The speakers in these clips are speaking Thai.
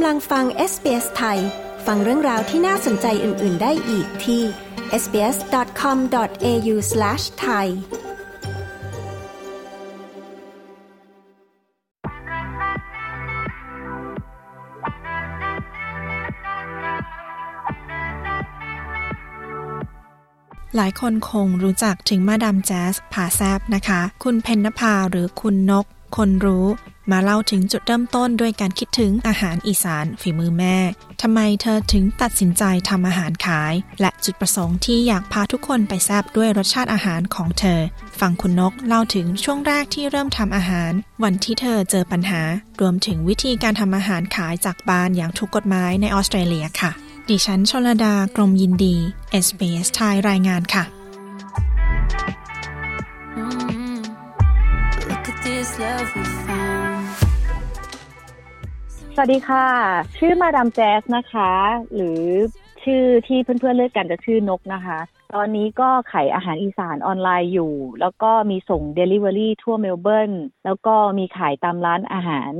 กำลังฟัง SBS ไทย ฟังเรื่องราวที่น่าสนใจอื่น ๆ ได้อีกที่ sbs.com.au/thai หลายคนคงรู้จักถึงมาดามแจ๊สผาแซบนะคะ คุณเพนนภาหรือคุณนก คนรู้ มาเล่าถึงจุดเริ่มต้นด้วยการคิดถึงอาหารอีสานฝีมือแม่ ทำไมเธอถึงตัดสินใจทำอาหารขาย และจุดประสงค์ที่อยากพาทุกคนไปแซบด้วยรสชาติอาหารของเธอ ฟังคุณนกเล่าถึงช่วงแรกที่เริ่มทำอาหาร วันที่เธอเจอปัญหา รวมถึงวิธีการทำอาหารขายจากบ้านอย่างถูกกฎหมายในออสเตรเลียค่ะ ดิฉันชลดากรมยินดี SBS ไทยรายงานค่ะ Look at this love we วัสดีค่ะ ชื่อมาดามแจ๊สนะคะ หรือชื่อที่เพื่อนๆเรียกกันจะชื่อนกนะคะ ตอนนี้ก็ขายอาหารอีสานออนไลน์อยู่ แล้วก็มีส่ง Delivery ทั่วเมลเบิร์นแล้วก็มีขายตามร้านอาหาร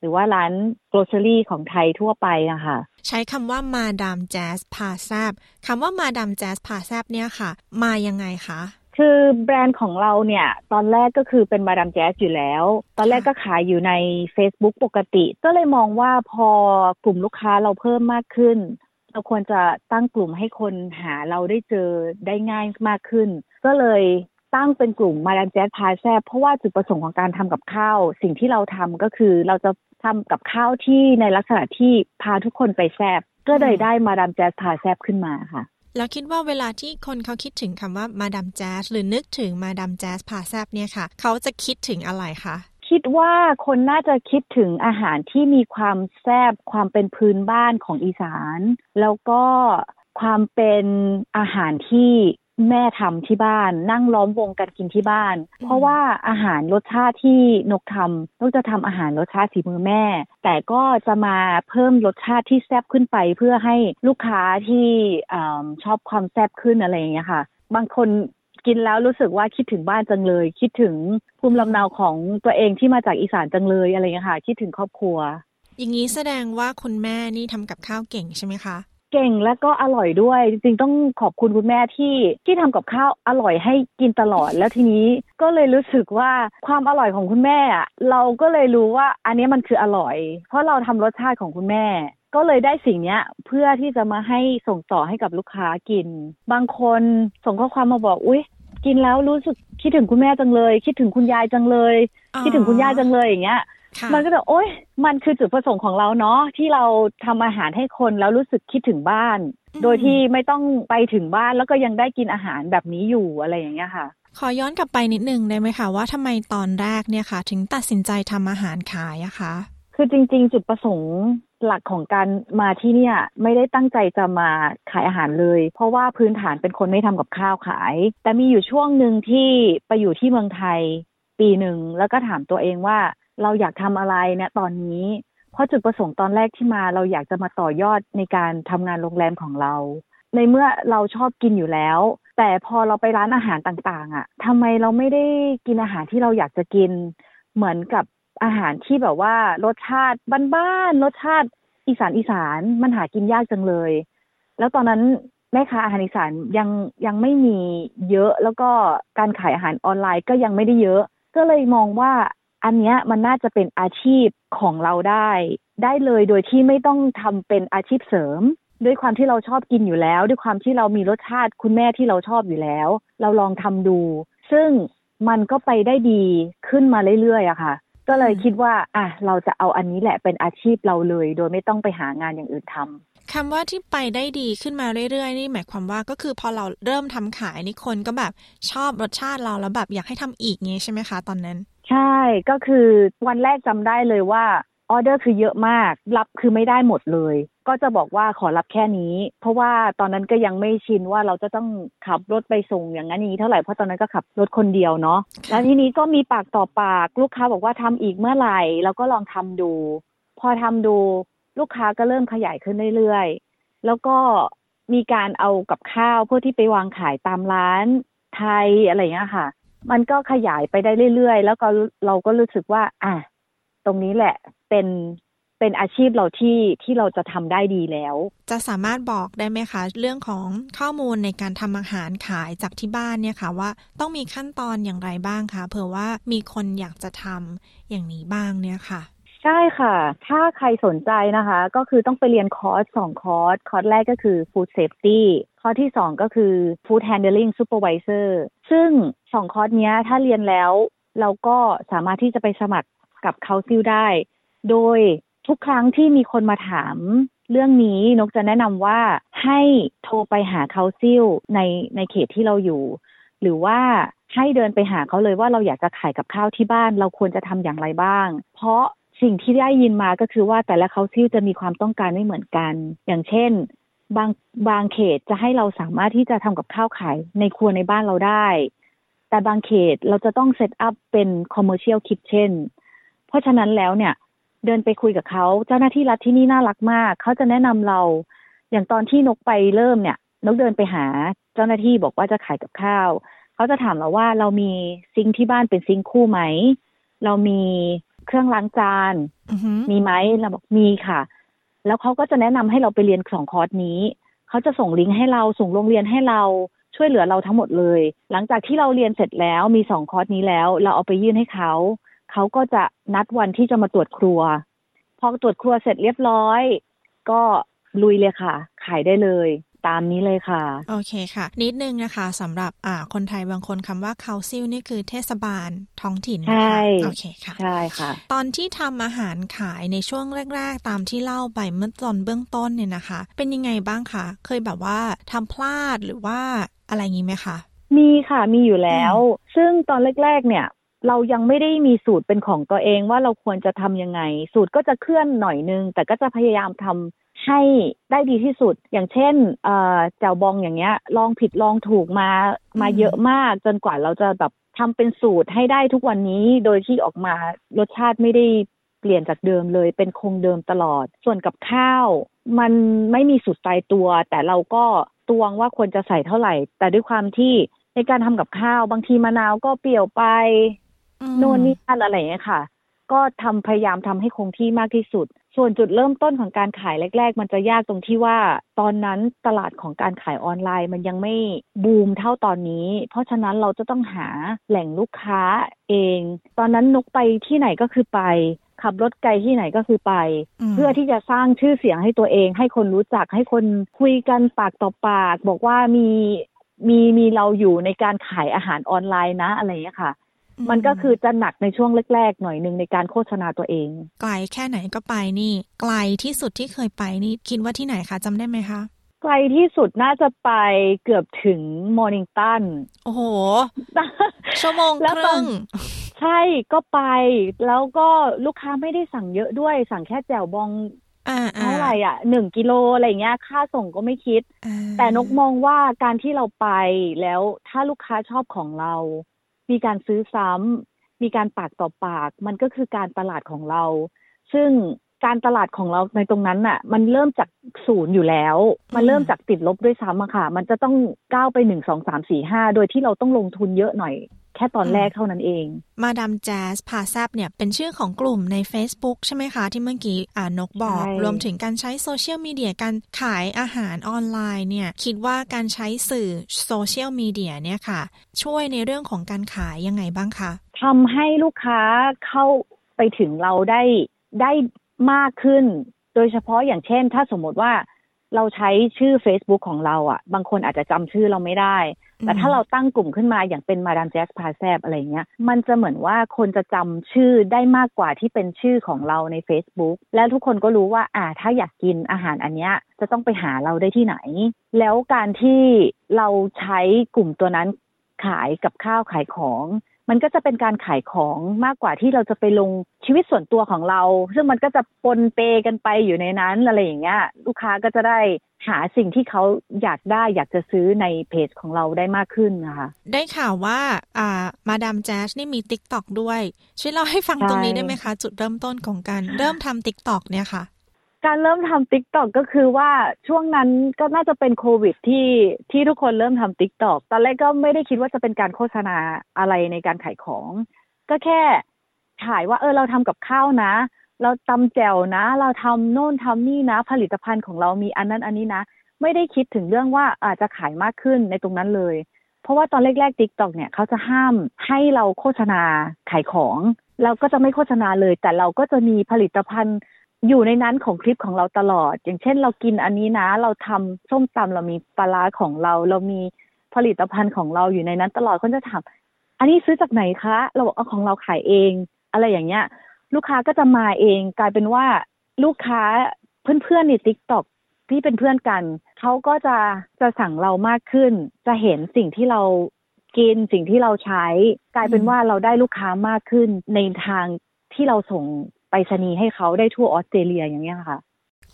หรือว่าร้าน grocery ของไทยทั่วไปนะคะใช้คำว่ามาดามแจ๊สพาแซบคำว่ามาดามแจ๊สพาแซบเนี่ยค่ะ มายังไงคะ คือแบรนด์ของเราเนี่ย ตอนแรกก็คือเป็นมาดามแจ๊สอยู่แล้ว ตอนแรกก็ขายอยู่ใน Facebook ปกติ ก็เลยมองว่าพอกลุ่มลูกค้าเราเพิ่มมากขึ้น เราควรจะตั้งกลุ่มให้คนหาเราได้เจอได้ง่ายมากขึ้น ก็เลยตั้งเป็นกลุ่มมาดามแจ๊สพาแซบเพราะว่าจุดประสงค์ของการทำกับข้าว สิ่งที่เราทำก็คือเราจะทำกับข้าวที่ในลักษณะที่พาทุกคนไปแซบก็เลยได้มาดามแจ๊สพาแซบขึ้นมาค่ะ แล้วคิดว่าเวลาที่คนเขาคิดถึงคำว่ามาดามแจ๊สหรือนึกถึงมาดามแจ๊สพาแซบเนี่ยค่ะ เขาจะคิดถึงอะไรคะคิดว่าคนน่าจะคิดถึงอาหารที่มีความแซบความเป็นพื้นบ้านของอีสาน แล้วก็ความเป็นอาหารที่ แม่ทำที่บ้าน นั่งล้อมวงกันกินที่บ้าน เพราะว่าอาหารรสชาติที่นกทำนกจะทำอาหารรสชาติฝีมือแม่ แต่ก็จะมาเพิ่มรสชาติที่แซ่บขึ้นไป เพื่อให้ลูกค้าที่อ่าชอบความแซ่บขึ้นอะไรอย่างเงี้ยค่ะ บางคนกินแล้วรู้สึกว่าคิดถึงบ้านจังเลย คิดถึงภูมิลำเนาของตัวเองที่มาจากอีสานจังเลยอะไรอย่างเงี้ยค่ะ คิดถึงครอบครัว อย่างนี้แสดงว่าคุณแม่นี่ทำกับข้าวเก่งใช่ไหมคะ เก่งและก็อร่อยด้วย จริงๆต้องขอบคุณคุณแม่ที่ที่ทำกับข้าวอร่อยให้กินตลอดแล้วทีนี้ก็เลยรู้สึกว่าความอร่อยของคุณแม่อะเราก็เลยรู้ว่าอันนี้มันคืออร่อย เพราะเราทำรสชาติของคุณแม่ ก็เลยได้สิ่งเนี้ยเพื่อที่จะมาให้ส่งต่อให้กับลูกค้ากิน บางคนส่งข้อความมาบอกอุ๊ยกินแล้วรู้สึกคิดถึงคุณแม่จังเลย คิดถึงคุณยายจังเลย คิดถึงคุณย่าจังเลยอย่างเงี้ย มันก็จะโอ๊ยมันคือจุดประสงค์ของเราเนาะที่เราทำอาหารให้คนแล้วรู้สึกคิดถึงบ้าน โดยที่ไม่ต้องไปถึงบ้านแล้วก็ยังได้กินอาหารแบบนี้อยู่อะไรอย่างเงี้ยค่ะ ขอย้อนกลับไปนิดนึงได้ไหมคะว่าทำไมตอนแรกเนี่ยค่ะ ถึงตัดสินใจทำอาหารขายอะคะคือจริง ๆ จุดประสงค์หลักของการมาที่เนี่ยไม่ได้ตั้งใจจะมาขายอาหารเลย เพราะว่าพื้นฐานเป็นคนไม่ทำกับข้าวขาย แต่มีอยู่ช่วงหนึ่งที่ไปอยู่ที่เมืองไทยปีหนึ่งแล้วก็ถามตัวเองว่า เราอยากทำอะไรเนี่ยตอนนี้ เพราะจุดประสงค์ตอนแรกที่มาเราอยากจะมาต่อยอดในการทำงานโรงแรมของเรา ในเมื่อเราชอบกินอยู่แล้ว แต่พอเราไปร้านอาหารต่างๆอะทำไมเราไม่ได้กินอาหารที่เราอยากจะกิน เหมือนกับอาหารที่แบบว่ารสชาติบ้านๆรสชาติอีสานอีสานมันหากินยากจังเลย แล้วตอนนั้นแม่ค้าอาหารอีสานยังยังไม่มีเยอะแล้วก็การขายอาหารออนไลน์ก็ยังไม่ได้เยอะ ก็เลยมองว่า อันเนี้ยมันน่าจะเป็นอาชีพของเราได้ ได้เลยโดยที่ไม่ต้องทำเป็นอาชีพเสริม ด้วยความที่เราชอบกินอยู่แล้ว ด้วยความที่เรามีรสชาติคุณแม่ที่เราชอบอยู่แล้ว เราลองทำดู ซึ่งมันก็ไปได้ดีขึ้นมาเรื่อยๆอะค่ะ ก็เลยคิดว่าอะเราจะเอาอันนี้แหละเป็นอาชีพเราเลย โดยไม่ต้องไปหางานอย่างอื่นทำคำว่าที่ไปได้ดีขึ้นมาเรื่อยๆ นี่หมายความว่าก็คือพอเราเริ่มทำขายนี่คนก็แบบชอบรสชาติเราแล้วแบบอยากให้ทำอีกไงใช่ไหมคะ ตอนนั้น ใช่ก็คือวันแรกจำได้เลยว่าออเดอร์คือเยอะมาก รับคือไม่ได้หมดเลย ก็จะบอกว่าขอรับแค่นี้ เพราะว่าตอนนั้นก็ยังไม่ชินว่าเราจะต้องขับรถไปส่งอย่างนั้นอย่างนี้เท่าไหร่เพราะตอนนั้นก็ขับรถคนเดียวเนาะค่ะแล้วทีนี้ก็มีปากต่อปากลูกค้าบอกว่าทำอีกเมื่อไหร่เราก็ลองทำดู พอทำดูลูกค้าก็เริ่มขยายขึ้นเรื่อยๆ แล้วก็มีการเอากับข้าวเพื่อที่ไปวางขายตามร้านไทยอะไรอย่างเงี้ยค่ะ มันก็ขยายไปได้เรื่อยๆ แล้วก็เราก็รู้สึกว่า อะตรงนี้แหละเป็นเป็นอาชีพเราที่ที่เราจะทำได้ดีแล้ว จะสามารถบอกได้ไหมคะ เรื่องของข้อมูลในการทำอาหารขายจากที่บ้านเนี่ยค่ะว่าต้องมีขั้นตอนอย่างไรบ้างคะเผื่อว่ามีคนอยากจะทำอย่างนี้บ้างเนี่ยค่ะ ใช่ค่ะ ถ้าใครสนใจนะคะ ก็คือต้องไปเรียนคอร์สสองคอร์ส คอร์สแรกก็คือ Food Safety คอร์สที่สองก็คือ Food Handling Supervisor ซึ่งสองคอร์สเนี้ยถ้าเรียนแล้ว เราก็สามารถที่จะไปสมัครกับ council ได้ โดยทุกครั้งที่มีคนมาถามเรื่องนี้นกจะแนะนำว่าให้โทรไปหา council ในในเขตที่เราอยู่ หรือว่าให้เดินไปหาเขาเลยว่าเราอยากจะขายกับข้าวที่บ้าน เราควรจะทำอย่างไรบ้าง เพราะ สิ่งที่ได้ยินมาก็คือว่าแต่ละ council จะมีความต้องการไม่เหมือนกัน อย่างเช่น บางบางเขตจะให้เราสามารถที่จะทำกับข้าวขายในครัวในบ้านเราได้ แต่บางเขตเราจะต้อง set up เป็น commercial kitchen เพราะฉะนั้นแล้วเนี่ย เดินไปคุยกับเขาเจ้าหน้าที่รัฐที่นี่น่ารักมาก เขาจะแนะนำเรา อย่างตอนที่นกไปเริ่มเนี่ย นกเดินไปหา เจ้าหน้าที่บอกว่าจะขายกับข้าว เขาจะถามเราว่าเรามี sink ที่บ้านเป็น sink คู่ไหมเรามี เครื่องล้างจานอือหือมีไหมเราบอกมีค่ะ แล้วเขาก็จะแนะนำให้เราไปเรียนสองคอร์สนี้เขาจะส่งลิงก์ให้เราส่งโรงเรียนให้เราช่วยเหลือเราทั้งหมดเลย หลังจากที่เราเรียนเสร็จแล้วมีสองคอร์สนี้แล้ว เราเอาไปยื่นให้เขาเขาก็จะนัดวันที่จะมาตรวจครัว พอตรวจครัวเสร็จเรียบร้อย ก็ลุยเลยค่ะ ขายได้เลย ตามนี้เลยค่ะ โอเคค่ะ นิดนึงนะคะสำหรับอ่าคนไทยบางคนคำว่า council นี่คือเทศบาลท้องถิ่นนะคะใช่โอเคค่ะใช่ค่ะ ตอนที่ทำอาหารขายในช่วงแรก ๆ ตามที่เล่าไปเมื่อตอนเบื้องต้นเนี่ยนะคะ เป็นยังไงบ้างคะเคยแบบว่าทำพลาดหรือว่าอะไรงี้ไหมคะมีค่ะมีอยู่แล้ว ซึ่งตอนแรก ๆ เนี่ยเรายังไม่ได้มีสูตรเป็นของตัวเองว่าเราควรจะทำยังไง สูตรก็จะเคลื่อนหน่อยนึง แต่ก็จะพยายามทำ ให้ได้ดีที่สุด อย่างเช่นเอ่อแจ่วบองอย่างเงี้ย ลองผิดลองถูกมามาอืมเยอะมาก จนกว่าเราจะแบบทำเป็นสูตรให้ได้ทุกวันนี้ โดยที่ออกมารสชาติไม่ได้เปลี่ยนจากเดิมเลย เป็นคงเดิมตลอด ส่วนกับข้าว มันไม่มีสูตรตายตัว แต่เราก็ตวงว่าควรจะใส่เท่าไหร่ แต่ด้วยความที่ในการทำกับข้าว บางทีมะนาวก็เปรี้ยวไปอืมโน่นนี่นั่นอะไรอย่างเงี้ยค่ะ ก็ทำพยายามทำให้คงที่มากที่สุด ส่วนจุดเริ่มต้นของการขายแรก ๆ มันจะยากตรงที่ว่า ตอนนั้นตลาดของการขายออนไลน์ มันยังไม่บูมเท่าตอนนี้ เพราะฉะนั้นเราจะต้องหาแหล่งลูกค้าเอง ตอนนั้นนกไปที่ไหนก็คือไปขับรถไกลที่ไหนก็คือไปมเพื่อที่จะสร้างชื่อเสียงให้ตัวเอง ให้คนรู้จักให้คนคุยกันปากต่อปาก บอกว่ามีมีมีเราอยู่ในการขายอาหารออนไลน์นะอะไรอย่างเงี้ยค่ะ มันก็คือจะหนักในช่วงแรกๆหน่อยหนึ่งในการโฆษณาตัวเอง ไกลแค่ไหนก็ไปนี่ ไกลที่สุดที่เคยไปนี่คิดว่าที่ไหนคะจำได้ไหมคะไกลที่สุดน่าจะไปเกือบถึงมอร์นิงตันโอ้โห ชั่วโมงแล้วคตอรึ่นงใช่ก็ไป แล้วก็ลูกค้าไม่ได้สั่งเยอะด้วย สั่งแค่แจ่วบองอ่าอ่าเท่าไหร่อะหนึ่งกิโลอะไรเงี้ย ค่าส่งก็ไม่คิดอ่าแต่นกมองว่าการที่เราไปแล้วถ้าลูกค้าชอบของเรา มีการซื้อซ้ำมีการปากต่อปาก มันก็คือการตลาดของเรา ซึ่งการตลาดของเราในตรงนั้นน่ะ มันเริ่มจากศูนย์อยู่แล้ว มันเริ่มจากติดลบด้วยซ้ำอะค่ะ มันจะต้องก้าวไปหนึ่งสองสามสี่ห้าโดยที่เราต้องลงทุนเยอะหน่อยแค่ตอนแรกเท่านั้นเอง มาดามแจ๊สพาแซบเนี่ยเป็นชื่อของกลุ่มใน Facebook ใช่ไหมคะ ที่เมื่อกี้อ่านกบอกใช่รวมถึงการใช้โซเชียลมีเดียการขายอาหารออนไลน์เนี่ย คิดว่าการใช้สื่อโซเชียลมีเดียเนี่ยค่ะ ช่วยในเรื่องของการขายยังไงบ้างคะทำให้ลูกค้าเข้าไปถึงเราได้ได้มากขึ้น โดยเฉพาะอย่างเช่น ถ้าสมมติว่าเราใช้ชื่อ Facebook ของเราอะ บางคนอาจจะจำชื่อเราไม่ได้ แต่ถ้าเราตั้งกลุ่มขึ้นมาอย่างเป็นมาดามแจ๊สพาแซบอะไรเงี้ย มันจะเหมือนว่าคนจะจำชื่อได้มากกว่าที่เป็นชื่อของเราใน Facebook แล้วทุกคนก็รู้ว่า อ่า ถ้าอยากกินอาหารอันเนี้ยจะต้องไปหาเราได้ที่ไหน แล้วการที่เราใช้กลุ่มตัวนั้นขายกับข้าวขายของ มันก็จะเป็นการขายของมากกว่าที่เราจะไปลงชีวิตส่วนตัวของเรา ซึ่งมันก็จะปนเปกันไปอยู่ในนั้นอะไรอย่างเงี้ยลูกค้าก็จะได้หาสิ่งที่เขาอยากได้อยากจะซื้อในเพจของเราได้มากขึ้นนะคะ ได้ข่าวว่าอ่ามาดามแจ๊สนี่มี t ิ k t o k ด้วย ช่วยเล่าให้ฟังตรงนี้ได้ไหมคะ จุดเริ่มต้นของการเริ่มทำ t ิ k t o k เนี่ยค่ะ การเริ่มทำ TikTok ก็คือว่าช่วงนั้นก็น่าจะเป็นโควิดที่ที่ทุกคนเริ่มทำ TikTok ตอนแรกก็ไม่ได้คิดว่าจะเป็นการโฆษณาอะไรในการขายของ ก็แค่ถ่ายว่าเออเราทำกับข้าวนะ เราตำแจ่วนะ เราทำโน่นทำนี่นะ ผลิตภัณฑ์ของเรามีอันนั้นอันนี้นะ ไม่ได้คิดถึงเรื่องว่าอาจจะขายมากขึ้นในตรงนั้นเลย เพราะว่าตอนแรกๆ TikTok เนี่ยเขาจะห้ามให้เราโฆษณาขายของ เราก็จะไม่โฆษณาเลย แต่เราก็จะมีผลิตภัณฑ์ อยู่ในนั้นของคลิปของเราตลอด อย่างเช่นเรากินอันนี้นะ เราทำส้มตำเรามีปลาร้าของเรา เรามีผลิตภัณฑ์ของเราอยู่ในนั้นตลอดคนจะถามอันนี้ซื้อจากไหนคะ เราบอกเอาของเราขายเอง อะไรอย่างเงี้ย ลูกค้าก็จะมาเอง กลายเป็นว่าลูกค้าเพื่อนๆในติ๊กต็อกที่เป็นเพื่อนกันเขาก็จะจะสั่งเรามากขึ้น จะเห็นสิ่งที่เรากินสิ่งที่เราใช้ กลายเป็นว่าเราได้ลูกค้ามากขึ้นในทางที่เราส่ง ไปรษณีย์ให้เขาได้ทั่วออสเตรเลียอย่างเงี้ยค่ะ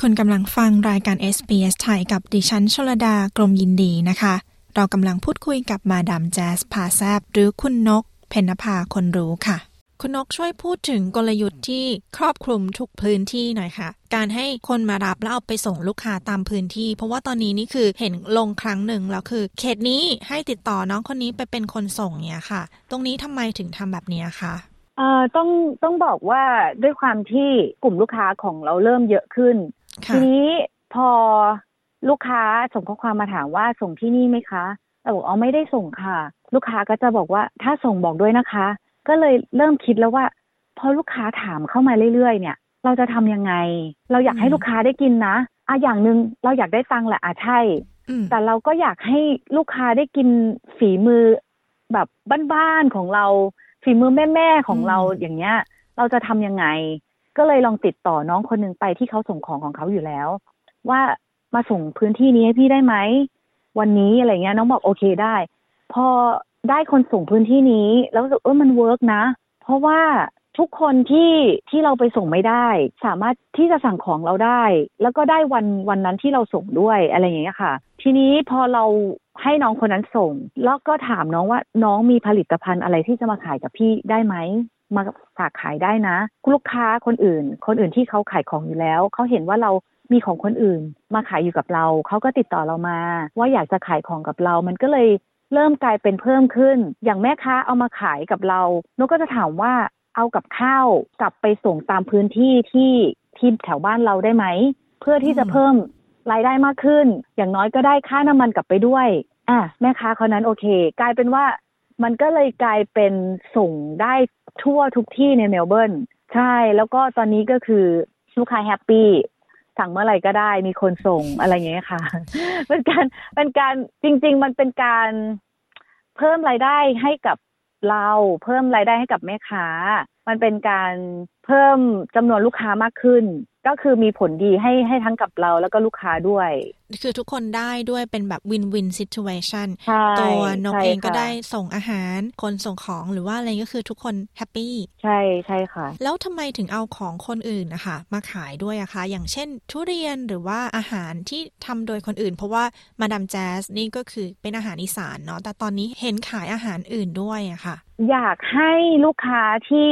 คุณกำลังฟังรายการ SBS ไทยกับดิฉันชลดากรมยินดีนะคะ เรากำลังพูดคุยกับมาดามแจสพาแซบหรือคุณนก เพนนภาคนรู้ค่ะ คุณนกช่วยพูดถึงกลยุทธ์ที่ครอบคลุมทุกพื้นที่หน่อยค่ะ การให้คนมารับแล้วเอาไปส่งลูกค้าตามพื้นที่ เพราะว่าตอนนี้นี่คือเห็นลงครั้งหนึ่งแล้วคือ เขตนี้ให้ติดต่อน้องคนนี้ไปเป็นคนส่งเนี่ยค่ะ ตรงนี้ทำไมถึงทำแบบนี้คะ เอ่อต้องต้องบอกว่าด้วยความที่กลุ่มลูกค้าของเราเริ่มเยอะขึ้น ค่ะ ทีนี้พอลูกค้าส่งข้อความมาถามว่าส่งที่นี่ไหมคะเราบอกอ๋อไม่ได้ส่งค่ะ ลูกค้าก็จะบอกว่าถ้าส่งบอกด้วยนะคะ ก็เลยเริ่มคิดแล้วว่า พอลูกค้าถามเข้ามาเรื่อยๆ เนี่ย เราจะทำยังไง เราอยากให้ลูกค้าได้กินนะอะอย่างหนึ่งเราอยากได้ตังค์แหละอะใช่ อืม แต่เราก็อยากให้ลูกค้าได้กินฝีมือแบบบ้านๆของเรา ฝีมือแม่ๆของเราอืมอย่างเงี้ย เราจะทำยังไง ก็เลยลองติดต่อน้องคนหนึ่งไปที่เขาส่งของของเขาอยู่แล้ว ว่ามาส่งพื้นที่นี้ให้พี่ได้ไหมวันนี้อะไรเงี้ย น้องบอกโอเคได้ พอได้คนส่งพื้นที่นี้ แล้วรู้สึกเออมันเวิร์กนะ เพราะว่า ทุกคนที่ที่เราไปส่งไม่ได้ สามารถที่จะสั่งของเราได้ แล้วก็ได้วันวันนั้นที่เราส่งด้วยอะไรอย่างเงี้ยค่ะ ทีนี้พอเราให้น้องคนนั้นส่ง แล้วก็ถามน้องว่าน้องมีผลิตภัณฑ์อะไรที่จะมาขายกับพี่ได้ไหมมาฝากขายได้นะลูกค้าคนอื่น คนอื่นที่เขาขายของอยู่แล้วเขาเห็นว่าเรามีของคนอื่น มาขายอยู่กับเราเขาก็ติดต่อเรามา ว่าอยากจะขายของกับเรา มันก็เลยเริ่มกลายเป็นเพิ่มขึ้น อย่างแม่ค้าเอามาขายกับเรานกก็จะถามว่า เอากับข้าวกลับไปส่งตามพื้นที่ที่ที่แถวบ้านเราได้ไหม เพื่อที่จะอืมเพิ่มรายได้มากขึ้น อย่างน้อยก็ได้ค่าน้ำมันกลับไปด้วย อะแม่ค้าคนนั้นโอเค กลายเป็นว่ามันก็เลยกลายเป็นส่งได้ทั่วทุกที่ในเมลเบิร์นใช่ แล้วก็ตอนนี้ก็คือลูกค้า happy สั่งเมื่อไหร่ก็ได้มีคนส่งอะไรอย่างเงี้ยค่ะเป็นการเป็นการจริง ๆ มันเป็นการเพิ่มรายได้ให้กับ เราเพิ่มรายได้ให้กับแม่ค้า มันเป็นการเพิ่มจำนวนลูกค้ามากขึ้น ก็คือมีผลดีให้ให้ทั้งกับเราแล้วก็ลูกค้าด้วย คือทุกคนได้ด้วยเป็นแบบ win-win situation ใช่ตัวนกใช่เองก็ค่ะได้ส่งอาหาร คนส่งของหรือว่าอะไรก็คือทุกคนแฮปปี้ ใช่ใช่ค่ะ แล้วทำไมถึงเอาของคนอื่นนะคะมาขายด้วยอะคะ อย่างเช่น ทุเรียนหรือว่าอาหารที่ทำโดยคนอื่น เพราะว่ามาดามแจ๊สนี่ก็คือเป็นอาหารอีสานเนาะแต่ตอนนี้เห็นขายอาหารอื่นด้วยอะค่ะอยากให้ลูกค้าที่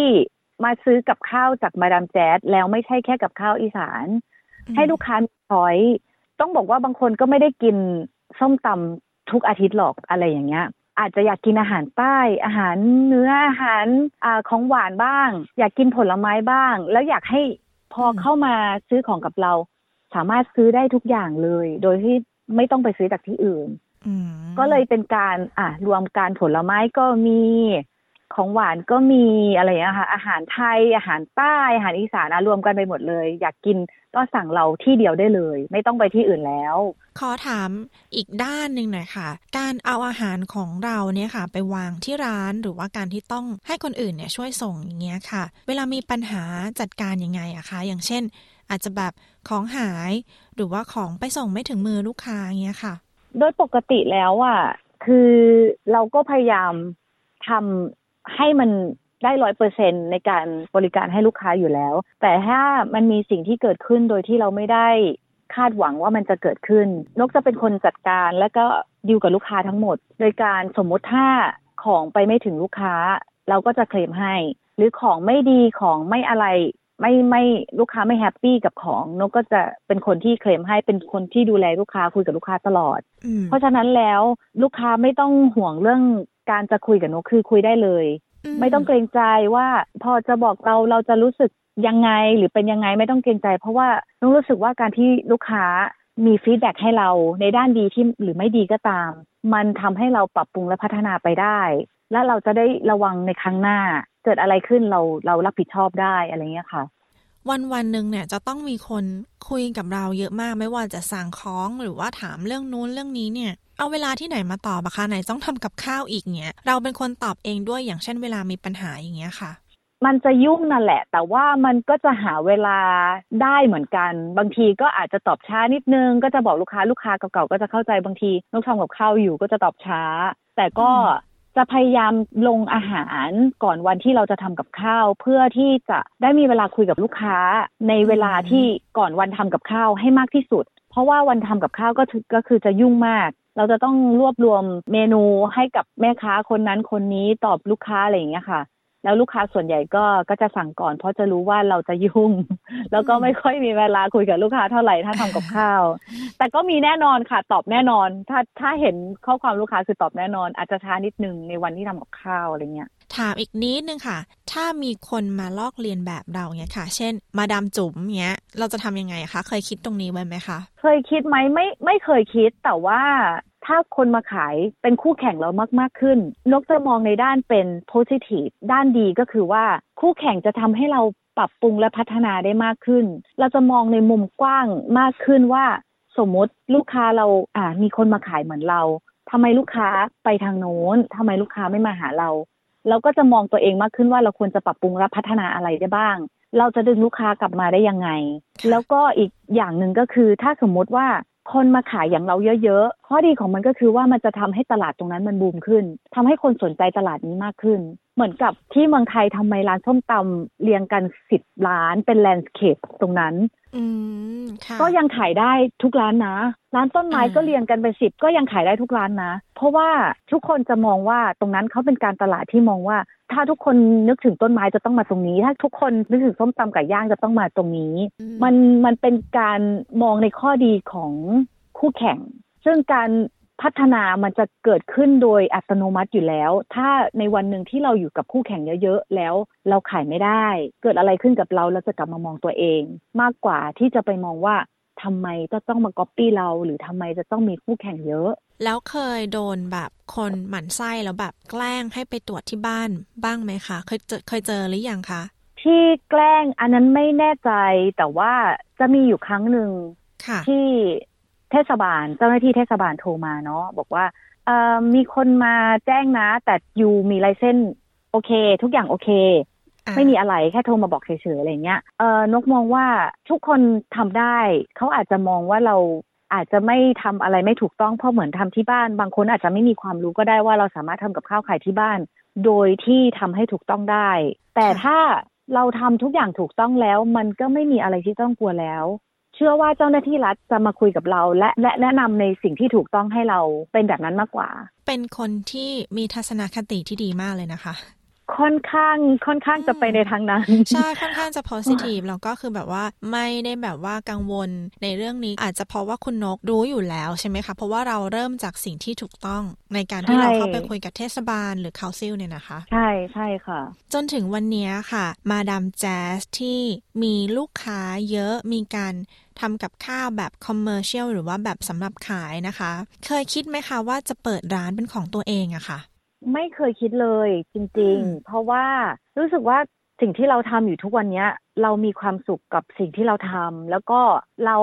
มาซื้อกับข้าวจากมาดามแจ๊ดแล้วไม่ใช่แค่กับข้าวอีสานอืมให้ลูกค้ามีช้อย ต้องบอกว่าบางคนก็ไม่ได้กินส้มตำทุกอาทิตย์หรอกอะไรอย่างเงี้ย อาจจะอยากกินอาหารใต้อาหารเนื้ออาหารอ่าของหวานบ้าง อยากกินผลไม้บ้าง แล้วอยากให้พอเข้ามาซื้อของกับเรา สามารถซื้อได้ทุกอย่างเลย โดยที่ไม่ต้องไปซื้อจากที่อื่นอืมก็เลยเป็นการอะรวมการผลไม้ก็มี ของหวานก็มีอะไรอย่างเงี้ยค่ะอาหารไทยอาหารใต้อาหารอีสานอะรวมกันไปหมดเลย อยากกินก็สั่งเราที่เดียวได้เลย ไม่ต้องไปที่อื่นแล้ว ขอถามอีกด้านหนึ่งหน่อยค่ะ การเอาอาหารของเราเนี่ยค่ะ ไปวางที่ร้านหรือว่าการที่ต้องให้คนอื่นเนี่ยช่วยส่งอย่างเงี้ยค่ะ เวลามีปัญหาจัดการยังไงอะคะ อย่างเช่น อาจจะแบบของหาย หรือว่าของไปส่งไม่ถึงมือลูกค้าอย่างเงี้ยค่ะ โดยปกติแล้วอะคือเราก็พยายามทำ ให้มันได้ร้อยเปอร์เซ็นในการบริการให้ลูกค้าอยู่แล้ว แต่ถ้ามันมีสิ่งที่เกิดขึ้นโดยที่เราไม่ได้คาดหวังว่ามันจะเกิดขึ้น นกจะเป็นคนจัดการแล้วก็ดีลกับลูกค้าทั้งหมด โดยการสมมุติถ้าของไปไม่ถึงลูกค้า เราก็จะเคลมให้ หรือของไม่ดีของไม่อะไรไม่ไม่ลูกค้าไม่ happy กับของนกก็จะเป็นคนที่เคลมให้เป็นคนที่ดูแลลูกค้าคุยกับลูกค้าตลอดอืมเพราะฉะนั้นแล้วลูกค้าไม่ต้องห่วงเรื่อง การจะคุยกับนกคือคุยได้เลยมไม่ต้องเกรงใจว่าพอจะบอกเราเราจะรู้สึกยังไงหรือเป็นยังไงไม่ต้องเกรงใจ เพราะว่าต้องรู้สึกว่าการที่ลูกค้ามี feedback ให้เราในด้านดีที่หรือไม่ดีก็ตาม มันทำให้เราปรับปรุงและพัฒนาไปได้ และเราจะได้ระวังในครั้งหน้า เกิดอะไรขึ้นเราเรารับผิดชอบได้อะไรเงี้ยค่ะ วันวันหนึ่งเนี่ยจะต้องมีคนคุยกับเราเยอะมากไม่ว่าจะสั่งของหรือว่าถามเรื่องนู้นเรื่องนี้เนี่ยเอาเวลาที่ไหนมาตอบอะคะไหนต้องทำกับข้าวอีกเนี่ยเราเป็นคนตอบเองด้วยอย่างเช่นเวลามีปัญหาอย่างเงี้ยค่ะ มันจะยุ่งนั่นแหละ แต่ว่ามันก็จะหาเวลาได้เหมือนกัน บางทีก็อาจจะตอบช้านิดนึง ก็จะบอกลูกค้าลูกค้าเก่าๆก็จะเข้าใจบางทีลูกทำกับข้าวอยู่ก็จะตอบช้า แต่ก็อืม จะพยายามลงอาหารก่อนวันที่เราจะทำกับข้าว เพื่อที่จะได้มีเวลาคุยกับลูกค้า ในเวลาที่ก่อนวันทำกับข้าวให้มากที่สุด เพราะว่าวันทำกับข้าวก็ถือก็คือจะยุ่งมาก เราจะต้องรวบรวมเมนูให้กับแม่ค้าคนนั้นคนนี้ตอบลูกค้าอะไรอย่างเงี้ยค่ะ แล้วลูกค้าส่วนใหญ่ก็ก็จะสั่งก่อน เพราะจะรู้ว่าเราจะยุ่ง แล้วก็ไม่ค่อยมีเวลาคุยกับลูกค้าเท่าไหร่ถ้าทำกับข้าว แต่ก็มีแน่นอนค่ะ ตอบแน่นอน ถ้าถ้าเห็นข้อความลูกค้าคือตอบแน่นอน อาจจะช้านิดนึงในวันที่ทำกับข้าวอะไรเงี้ย ถามอีกนิดนึงค่ะ ถ้ามีคนมาลอกเลียนแบบเราเนี่ยค่ะ เช่น มาดามจุ๋มเนี้ย เราจะทำยังไงคะ เคยคิดตรงนี้ไว้ไหมคะ เคยคิดไหมไม่ไม่เคยคิดแต่ว่าถ้าคนมาขายเป็นคู่แข่งเรามาก ๆ ขึ้น นกจะมองในด้านเป็น positive ด้านดีก็คือว่าคู่แข่งจะทำให้เราปรับปรุงและพัฒนาได้มากขึ้น เราจะมองในมุมกว้างมากขึ้นว่า สมมติลูกค้าเราอ่ามีคนมาขายเหมือนเราทำไมลูกค้าไปทางโน้นทำไมลูกค้าไม่มาหาเรา เราก็จะมองตัวเองมากขึ้นว่าเราควรจะปรับปรุงและพัฒนาอะไรได้บ้าง เราจะดึงลูกค้ากลับมาได้ยังไงค่ะแล้วก็อีกอย่างหนึ่งก็คือ ถ้าสมมติว่าคนมาขายอย่างเราเยอะๆ ข้อดีของมันก็คือว่ามันจะทำให้ตลาดตรงนั้นมันบูมขึ้นทำให้คนสนใจตลาดนี้มากขึ้น เหมือนกับที่เมืองไทยทำไมร้านส้มตำเรียงกันสิบร้านเป็นแลนด์สเคปตรงนั้นอืมค่ะก็ยังขายได้ทุกร้านนะ ร้านต้นไม้อ่าก็เรียงกันเป็นสิบก็ยังขายได้ทุกร้านนะ เพราะว่าทุกคนจะมองว่าตรงนั้นเขาเป็นการตลาดที่มองว่า ถ้าทุกคนนึกถึงต้นไม้จะต้องมาตรงนี้ ถ้าทุกคนนึกถึงส้มตำไก่ย่างจะต้องมาตรงนี้อืมันมันเป็นการมองในข้อดีของคู่แข่ง ซึ่งการ พัฒนามันจะเกิดขึ้นโดยอัตโนมัติอยู่แล้ว ถ้าในวันหนึ่งที่เราอยู่กับคู่แข่งเยอะๆ แล้วเราขายไม่ได้ เกิดอะไรขึ้นกับเราเราจะกลับมามองตัวเอง มากกว่าที่จะไปมองว่าทำไมจะต้องมาก๊อปปี้เราหรือทำไมจะต้องมีคู่แข่งเยอะ แล้วเคยโดนแบบคนหมั่นไส้แล้วแบบแกล้งให้ไปตรวจที่บ้านบ้างไหมคะเคยเจอเคยเจอหรือยังคะที่แกล้งอันนั้นไม่แน่ใจแต่ว่าจะมีอยู่ครั้งหนึ่งค่ะที่ เทศบาล เจ้าหน้าที่เทศบาลโทรมาเนาะบอกว่าเอ่อมีคนมาแจ้งนะ แต่ยูมีไลเซนส์โอเค ทุกอย่างโอเคอ่าไม่มีอะไรแค่โทรมาบอกเฉยๆอะไรเงี้ยเออนกมองว่าทุกคนทำได้ เขาอาจจะมองว่าเราอาจจะไม่ทำอะไรไม่ถูกต้องเพราะเหมือนทำที่บ้าน บางคนอาจจะไม่มีความรู้ก็ได้ว่าเราสามารถทำกับข้าวขายที่บ้าน โดยที่ทำให้ถูกต้องได้ แต่ถ้าเราทำทุกอย่างถูกต้องแล้ว มันก็ไม่มีอะไรที่ต้องกลัวแล้ว เชื่อว่าเจ้าหน้าที่รัฐจะมาคุยกับเรา และและแนะนำในสิ่งที่ถูกต้องให้เราเป็นแบบนั้นมากกว่า เป็นคนที่มีทัศนคติที่ดีมากเลยนะคะ ค่อนข้างค่อนข้างจะไปในทางนั้น ใช่ ค่อนข้างจะ positive แล้วก็คือแบบว่าไม่ได้แบบว่ากังวลในเรื่องนี้อาจจะเพราะว่าคุณนกรู้อยู่แล้วใช่ไหมคะเพราะว่าเราเริ่มจากสิ่งที่ถูกต้องในการที่ใช่เราเข้าไปคุยกับเทศบาลหรือ council เนี่ยนะคะ ใช่ใช่ค่ะ จนถึงวันนี้ค่ะ มาดามแจ๊สที่มีลูกค้าเยอะมีการทำกับข้าวแบบ commercial หรือว่าแบบสำหรับขายนะคะ เคยคิดไหมคะว่าจะเปิดร้านเป็นของตัวเองอะค่ะ ไม่เคยคิดเลยจริงอืมๆเพราะว่ารู้สึกว่าสิ่งที่เราทำอยู่ทุกวันเนี้ย เรามีความสุขกับสิ่งที่เราทำแล้วก็เรา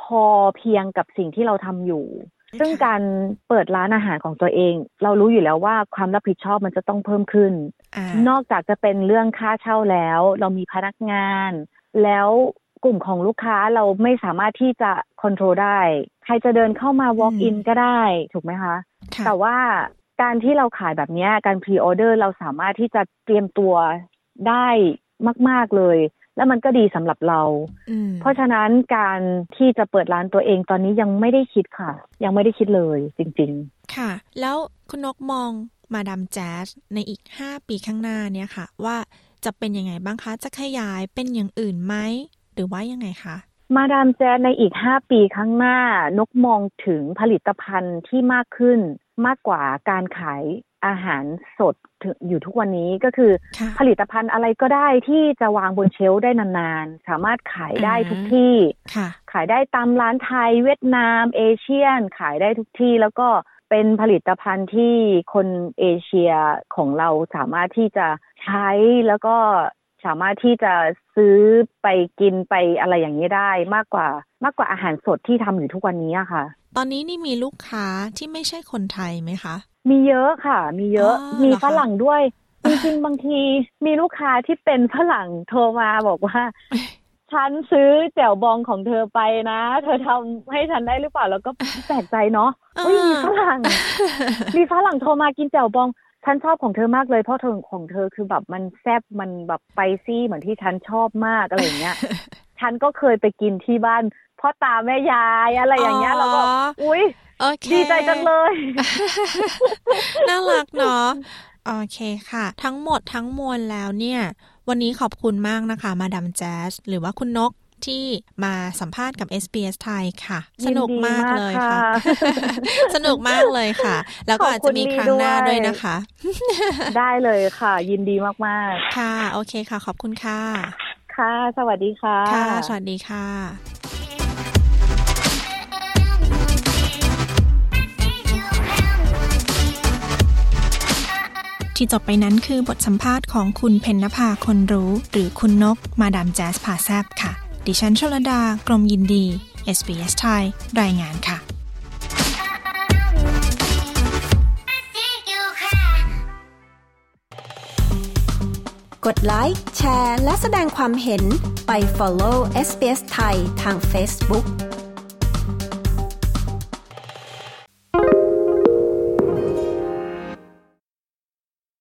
พอเพียงกับสิ่งที่เราทำอยู่ ซึ่งการเปิดร้านอาหารของตัวเอง เรารู้อยู่แล้วว่าความรับผิดชอบมันจะต้องเพิ่มขึ้นอ่านอกจากจะเป็นเรื่องค่าเช่าแล้ว เรามีพนักงาน แล้วกลุ่มของลูกค้าเราไม่สามารถที่จะควบคุมได้ ใครจะเดินเข้ามา walk in ก็ได้ ถูกไหมคะค่ะแต่ว่า การที่เราขายแบบเนี้ยการพรีออเดอร์เราสามารถที่จะเตรียมตัวได้มาก ๆ เลย แล้วมันก็ดีสำหรับเราอืมเพราะฉะนั้นการที่จะเปิดร้านตัวเองตอนนี้ยังไม่ได้คิดค่ะ ยังไม่ได้คิดเลยจริงค่ะ แล้วคุณนกมองมาดามแจ๊สในอีก 5 ปีข้างหน้าเนี่ยค่ะ ว่าจะเป็นยังไงบ้างคะ จะขยายเป็นอย่างอื่นไหม หรือว่ายังไงคะๆมาดามแจ๊ดในอีก 5 ปีข้างหน้านกมองถึงผลิตภัณฑ์ที่มากขึ้น มากกว่าการขายอาหารสดอยู่ทุกวันนี้ก็คือค่ะผลิตภัณฑ์อะไรก็ได้ที่จะวางบนเชลฟ์ได้นานๆ สามารถขายได้ทุกที่ค่ะขายได้ตามร้านไทยเวียดนาม เอเชียน ขายได้ทุกที่แล้วก็เป็นผลิตภัณฑ์ที่คนเอเชียของเราสามารถที่จะใช้แล้วก็ สามารถที่จะซื้อไปกินไปอะไรอย่างนี้ได้มากกว่า มากกว่าอาหารสดที่ทำอยู่ทุกวันนี้อะค่ะ ตอนนี้นี่มีลูกค้าที่ไม่ใช่คนไทยไหมคะ มีเยอะค่ะ มีเยอะอ๋อมีเหรอคะฝรั่งด้วย จริงๆบางทีมีลูกค้าที่เป็นฝรั่งโทรมาบอกว่าฉันซื้อแจ่วบองของเธอไปนะ เธอทำให้ฉันได้หรือเปล่า แล้วก็แปลกใจเนาะเฮ้ยมีฝรั่ง มีฝรั่งโทรมากินแจ่วบอง ฉันชอบของเธอมากเลยเพราะเธอของเธอคือแบบมันแซ่บมันแบบไปซี่เหมือนที่ฉันชอบมากอะไรอย่างเงี้ยฉันก็เคยไปกินที่บ้านพ่อตาแม่ยายอะไรอย่างเงี้ยแล้วก็อ๋ออุ้ยโอเคดีใจจังเลย น่ารักเนาะโอเคค่ะ ทั้งหมดทั้งมวลแล้วเนี่ย วันนี้ขอบคุณมากนะคะ มาดามแจ๊สหรือว่าคุณนก ที่มาสัมภาษณ์กับ SBS ไทยค่ะ สนุกมากเลยค่ะยินดีมากค่ะสนุกมากเลยค่ะ แล้วก็อาจจะมีครั้งหน้าขอบคุณลีด้วยด้วยนะคะ ได้เลยค่ะ ยินดีมากค่ะ โอเคค่ะ ขอบคุณค่ะๆค่ะ สวัสดีค่ะ ค่ะ สวัสดีค่ะที่จบไปนั้นคือบทสัมภาษณ์ของคุณเพญนภาคนรู้ หรือคุณนกมาดามแจ๊สผ่าแซบค่ะ ดิฉันชลดา กรมยินดี SBS ไทย รายงานค่ะ กดไลค์ แชร์ และแสดงความเห็นไป follow SBS ไทยทาง Facebook